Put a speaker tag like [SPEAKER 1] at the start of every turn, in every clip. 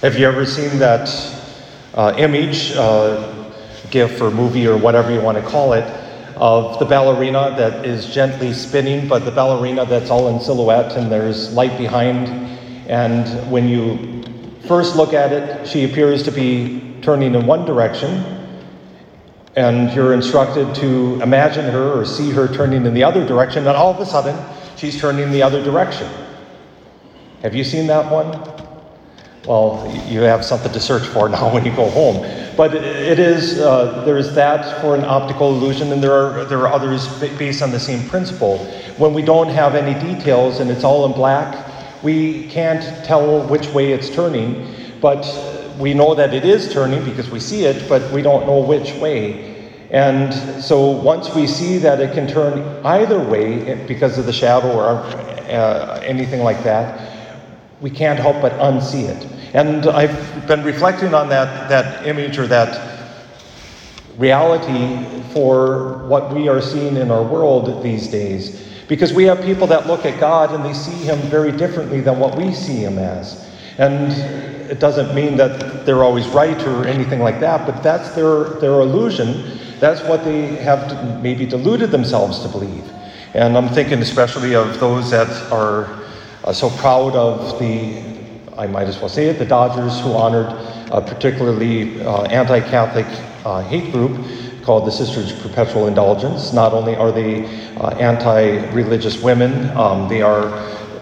[SPEAKER 1] Have you ever seen that uh, image, uh, GIF or movie or whatever you want to call it, of the ballerina that is gently spinning, but the ballerina that's all in silhouette and there's light behind. And when you first look at it, she appears to be turning in one direction, and you're instructed to imagine her or see her turning in the other direction, and all of a sudden, she's turning the other direction. Have you seen that one? Well, you have something to search for now when you go home. But it is, uh, there is that for an optical illusion, and there are, there are others based on the same principle. When we don't have any details and it's all in black, we can't tell which way it's turning, but we know that it is turning because we see it, but we don't know which way. And so once we see that it can turn either way because of the shadow or uh, anything like that, we can't help but unsee it. And I've been reflecting on that, that image or that reality for what we are seeing in our world these days. Because we have people that look at God and they see Him very differently than what we see Him as. And it doesn't mean that they're always right or anything like that, but that's their, their illusion. That's what they have maybe deluded themselves to believe. And I'm thinking especially of those that are uh, so proud of the, I might as well say it, the Dodgers who honored a particularly uh, anti Catholic uh, hate group called the Sisters of Perpetual Indulgence. Not only are they uh, anti religious women, um, they are.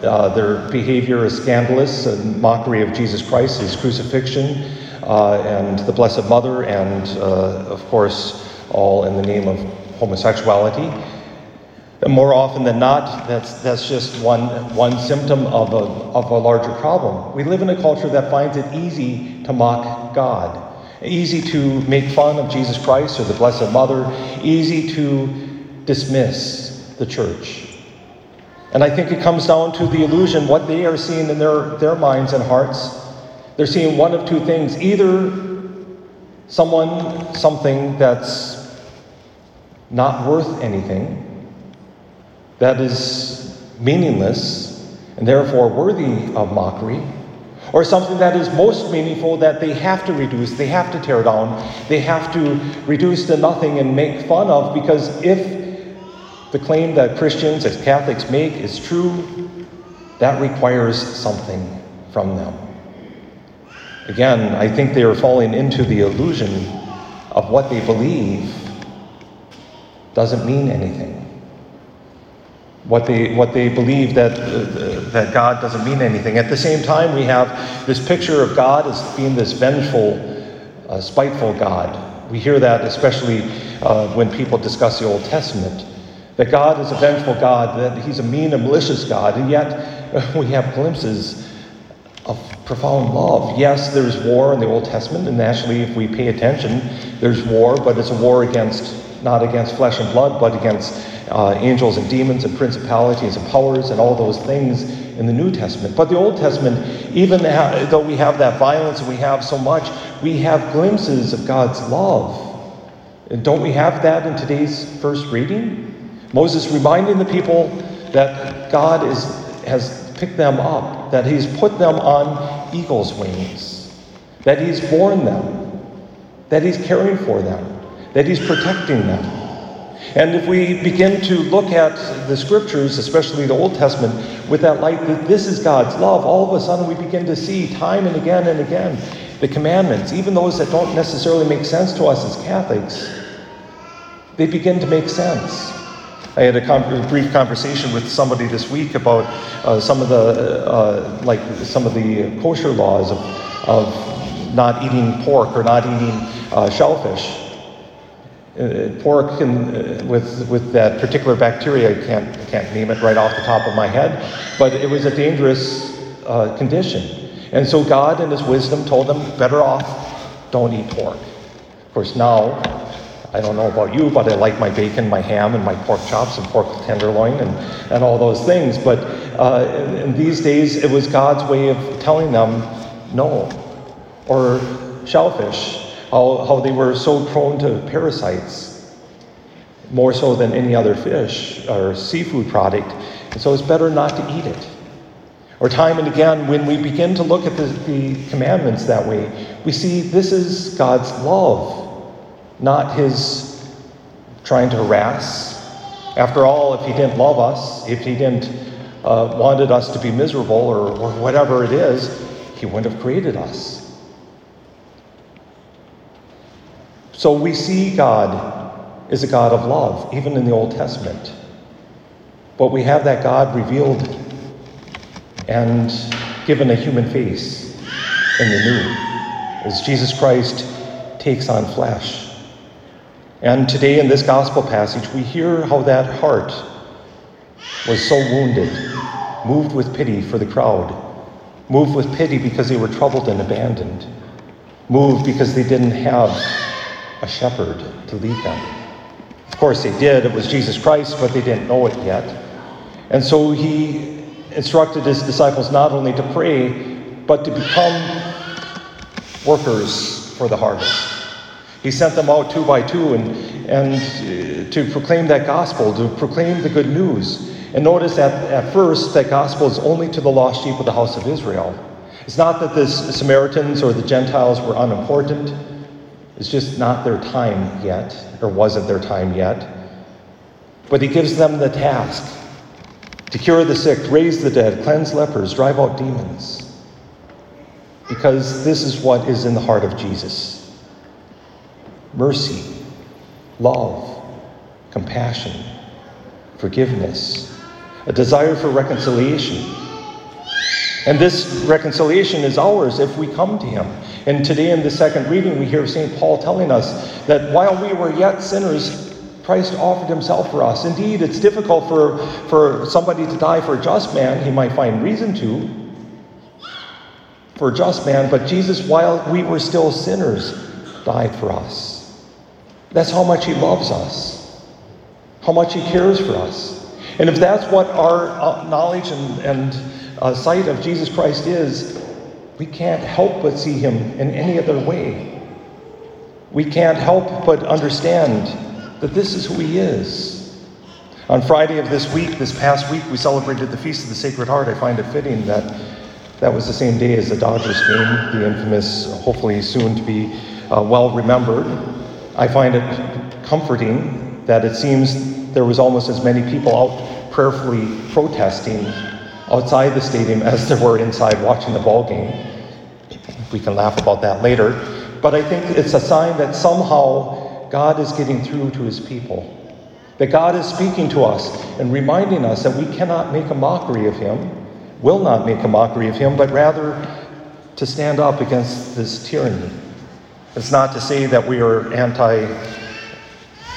[SPEAKER 1] Uh, their behavior is scandalous and mockery of Jesus Christ, his crucifixion, uh, and the Blessed Mother, and of course, all in the name of homosexuality. More often than not, that's, that's just one, one symptom of a, of a larger problem. We live in a culture that finds it easy to mock God, easy to make fun of Jesus Christ or the Blessed Mother, easy to dismiss the church. And I think it comes down to the illusion, what they are seeing in their, their minds and hearts. They're seeing one of two things either someone, something that's not worth anything that is meaningless and therefore worthy of mockery, or something that is most meaningful that they have to reduce, they have to tear down, they have to reduce to nothing and make fun of, because if the claim that Christians as Catholics make is true, that requires something from them. Again, I think they are falling into the illusion of what they believe doesn't mean anything what they, what they believe that, uh, that God doesn't mean anything. At the same time, we have this picture of God as being this vengeful, uh, spiteful God. We hear that especially uh, when people discuss the Old Testament. That God is a vengeful God, that He's a mean and malicious God, and yet we have glimpses of profound love. Yes, there's war in the Old Testament, and actually, if we pay attention, there's war, but it's a war against, not against flesh and blood, but against uh, angels and demons and principalities and powers and all those things in the New Testament. But the Old Testament, even though we have that violence and we have so much, we have glimpses of God's love. And don't we have that in today's first reading? Moses reminding the people that God is, has picked them up, that He's put them on eagle's wings, that He's borne them, that He's caring for them, that He's protecting them. And if we begin to look at the scriptures, especially the Old Testament, with that light, that this is God's love, all of a sudden we begin to see time and again and again the commandments, even those that don't necessarily make sense to us as Catholics, they begin to make sense. I had a, a brief conversation with somebody this week about uh, some of the, uh, like some of the kosher laws of, of not eating pork or not eating uh, shellfish. Uh, pork and, uh, with, with that particular bacteria, I can't, can't name it right off the top of my head, but it was a dangerous uh, condition. And so God, in His wisdom, told them, better off, don't eat pork. Of course, now, I don't know about you, but I like my bacon, my ham, and my pork chops and pork tenderloin and, and all those things. But uh, in, in these days, it was God's way of telling them no. Or shellfish how, how they were so prone to parasites, more so than any other fish or seafood product. And so it's better not to eat it. Or time and again, when we begin to look at the, the commandments that way, we see this is God's love, not his trying to harass. After all, if he didn't love us, if he didn't uh, wanted us to be miserable or, or whatever it is, he wouldn't have created us. So we see God is a God of love, even in the Old Testament. But we have that God revealed and given a human face in the new, as Jesus Christ takes on flesh. And today in this gospel passage, we hear how that heart was so wounded, moved with pity for the crowd, moved with pity because they were troubled and abandoned, moved because they didn't have a shepherd to lead them. Of course, they did. It was Jesus Christ, but they didn't know it yet. And so he instructed his disciples not only to pray, but to become workers for the harvest. He sent them out two by two and, and uh, to proclaim that gospel, to proclaim the good news. And notice that at first, that gospel is only to the lost sheep of the house of Israel. It's not that the Samaritans or the Gentiles were unimportant. It's just not their time yet, or wasn't their time yet. But he gives them the task to cure the sick, raise the dead, cleanse lepers, drive out demons. Because this is what is in the heart of Jesus mercy, love, compassion, forgiveness, a desire for reconciliation. And this reconciliation is ours if we come to Him. And today in the second reading, we hear St. Paul telling us that while we were yet sinners, Christ offered himself for us. Indeed, it's difficult for, for somebody to die for a just man. He might find reason to for a just man, but Jesus, while we were still sinners, died for us. That's how much he loves us, how much he cares for us. And if that's what our uh, knowledge and, and uh, sight of Jesus Christ is, we can't help but see him in any other way. We can't help but understand that this is who he is. On Friday of this week, this past week, we celebrated the Feast of the Sacred Heart. I find it fitting that that was the same day as the Dodgers game, the infamous, hopefully soon to be uh, well remembered. I find it comforting that it seems there was almost as many people out prayerfully protesting outside the stadium as there were inside watching the ball game. We can laugh about that later. But I think it's a sign that somehow God is getting through to his people. That God is speaking to us and reminding us that we cannot make a mockery of him, will not make a mockery of him, but rather to stand up against this tyranny. It's not to say that we are anti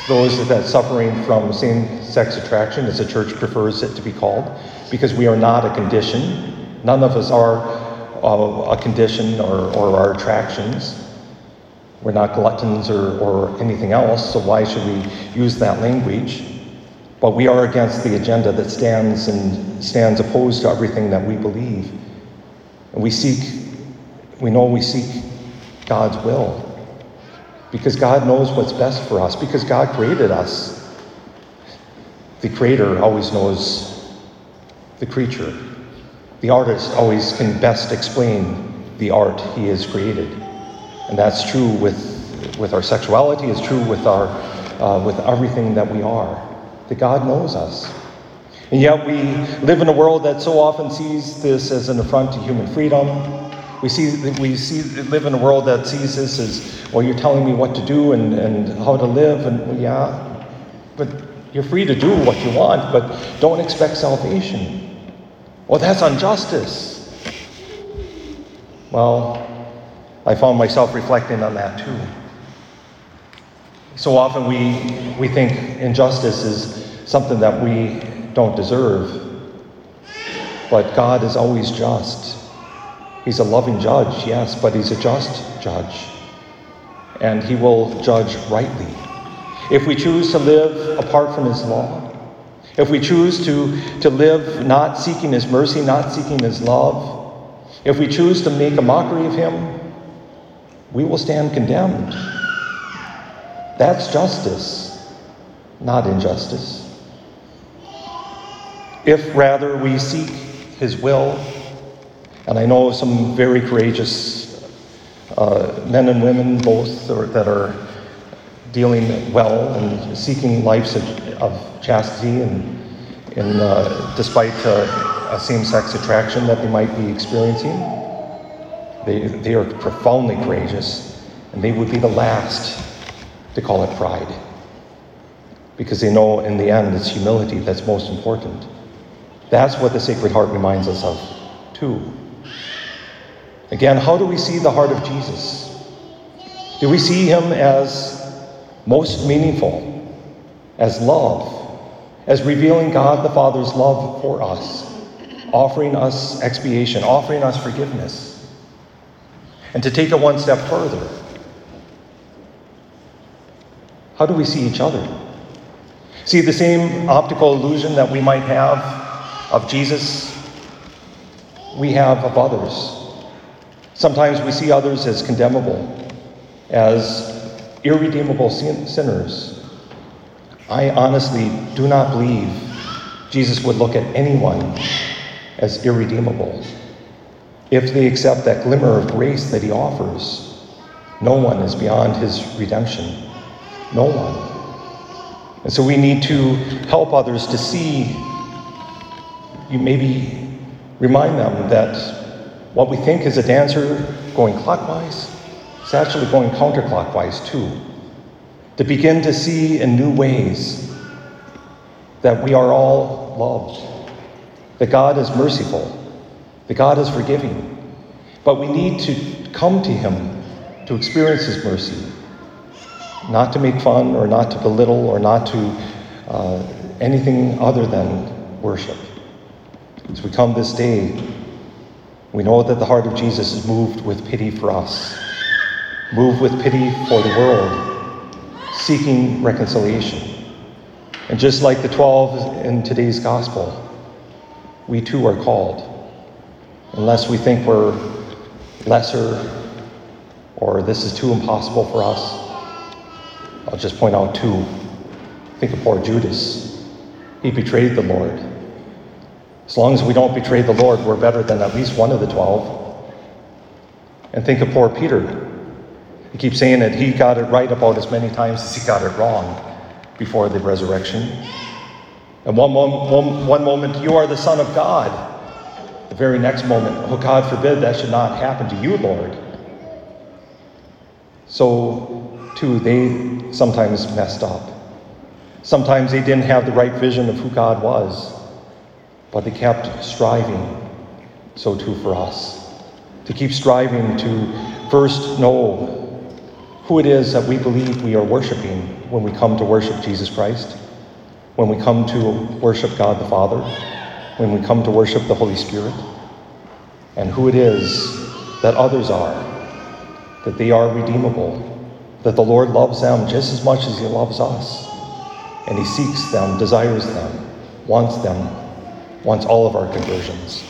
[SPEAKER 1] those that are suffering from same sex attraction, as the church prefers it to be called, because we are not a condition. None of us are uh, a condition or, or our attractions. We're not gluttons or, or anything else, so why should we use that language? But we are against the agenda that stands and stands opposed to everything that we believe. And we seek, we know we seek God's will. Because God knows what's best for us, because God created us. The creator always knows the creature. The artist always can best explain the art he has created. And that's true with, with our sexuality, it's true with, our, uh, with everything that we are, that God knows us. And yet we live in a world that so often sees this as an affront to human freedom. We, see, we see, live in a world that sees this as, well, you're telling me what to do and, and how to live, and well, yeah, but you're free to do what you want, but don't expect salvation. Well, that's injustice. Well, I found myself reflecting on that too. So often we, we think injustice is something that we don't deserve. But God is always just. He's a loving judge, yes, but He's a just judge. And He will judge rightly. If we choose to live apart from His law, if we choose to, to live not seeking His mercy, not seeking His love, if we choose to make a mockery of Him, we will stand condemned. That's justice, not injustice. If rather we seek his will, And I know some very courageous uh, men and women, both, that are dealing well and seeking lives of, chastity and, and uh, despite uh, a same-sex attraction that they might be experiencing. They, they are profoundly courageous, and they would be the last to call it pride. Because they know in the end it's humility that's most important. That's what the Sacred Heart reminds us of, too. Again, how do we see the heart of Jesus? Do we see him as most meaningful, as love, as revealing God the Father's love for us, offering us expiation, offering us forgiveness? And to take it one step further, how do we see each other? See, the same optical illusion that we might have of Jesus, we have of others. Sometimes we see others as condemnable, as irredeemable sin- sinners. I honestly do not believe Jesus would look at anyone as irredeemable. If they accept that glimmer of grace that he offers, no one is beyond his redemption. No one. And so we need to help others to see, you maybe remind them that what we think is a dancer going clockwise is actually going counterclockwise too. To begin to see in new ways that we are all loved, that God is merciful, that God is forgiving. But we need to come to Him to experience His mercy, not to make fun or not to belittle or not to uh, anything other than worship. As we come this day, we know that the heart of Jesus is moved with pity for us, moved with pity for the world, seeking reconciliation. And just like the 12 in today's gospel, we too are called. Unless we think we're lesser or this is too impossible for us, I'll just point out two. Think of poor Judas. He betrayed the Lord. As long as we don't betray the Lord, we're better than at least one of the 12. And think of poor Peter. He keeps saying that he got it right about as many times as he got it wrong before the resurrection. And one, one, one moment, you are the Son of God. The very next moment, oh, God forbid that should not happen to you, Lord. So, too, they sometimes messed up. Sometimes they didn't have the right vision of who God was, but they kept striving. So, too, for us. To keep striving to first know who it is that we believe we are worshiping when we come to worship Jesus Christ, when we come to worship God the Father, when we come to worship the Holy Spirit, and who it is that others are that they are redeemable, that the Lord loves them just as much as He loves us. And He seeks them, desires them, wants them, wants all of our conversions.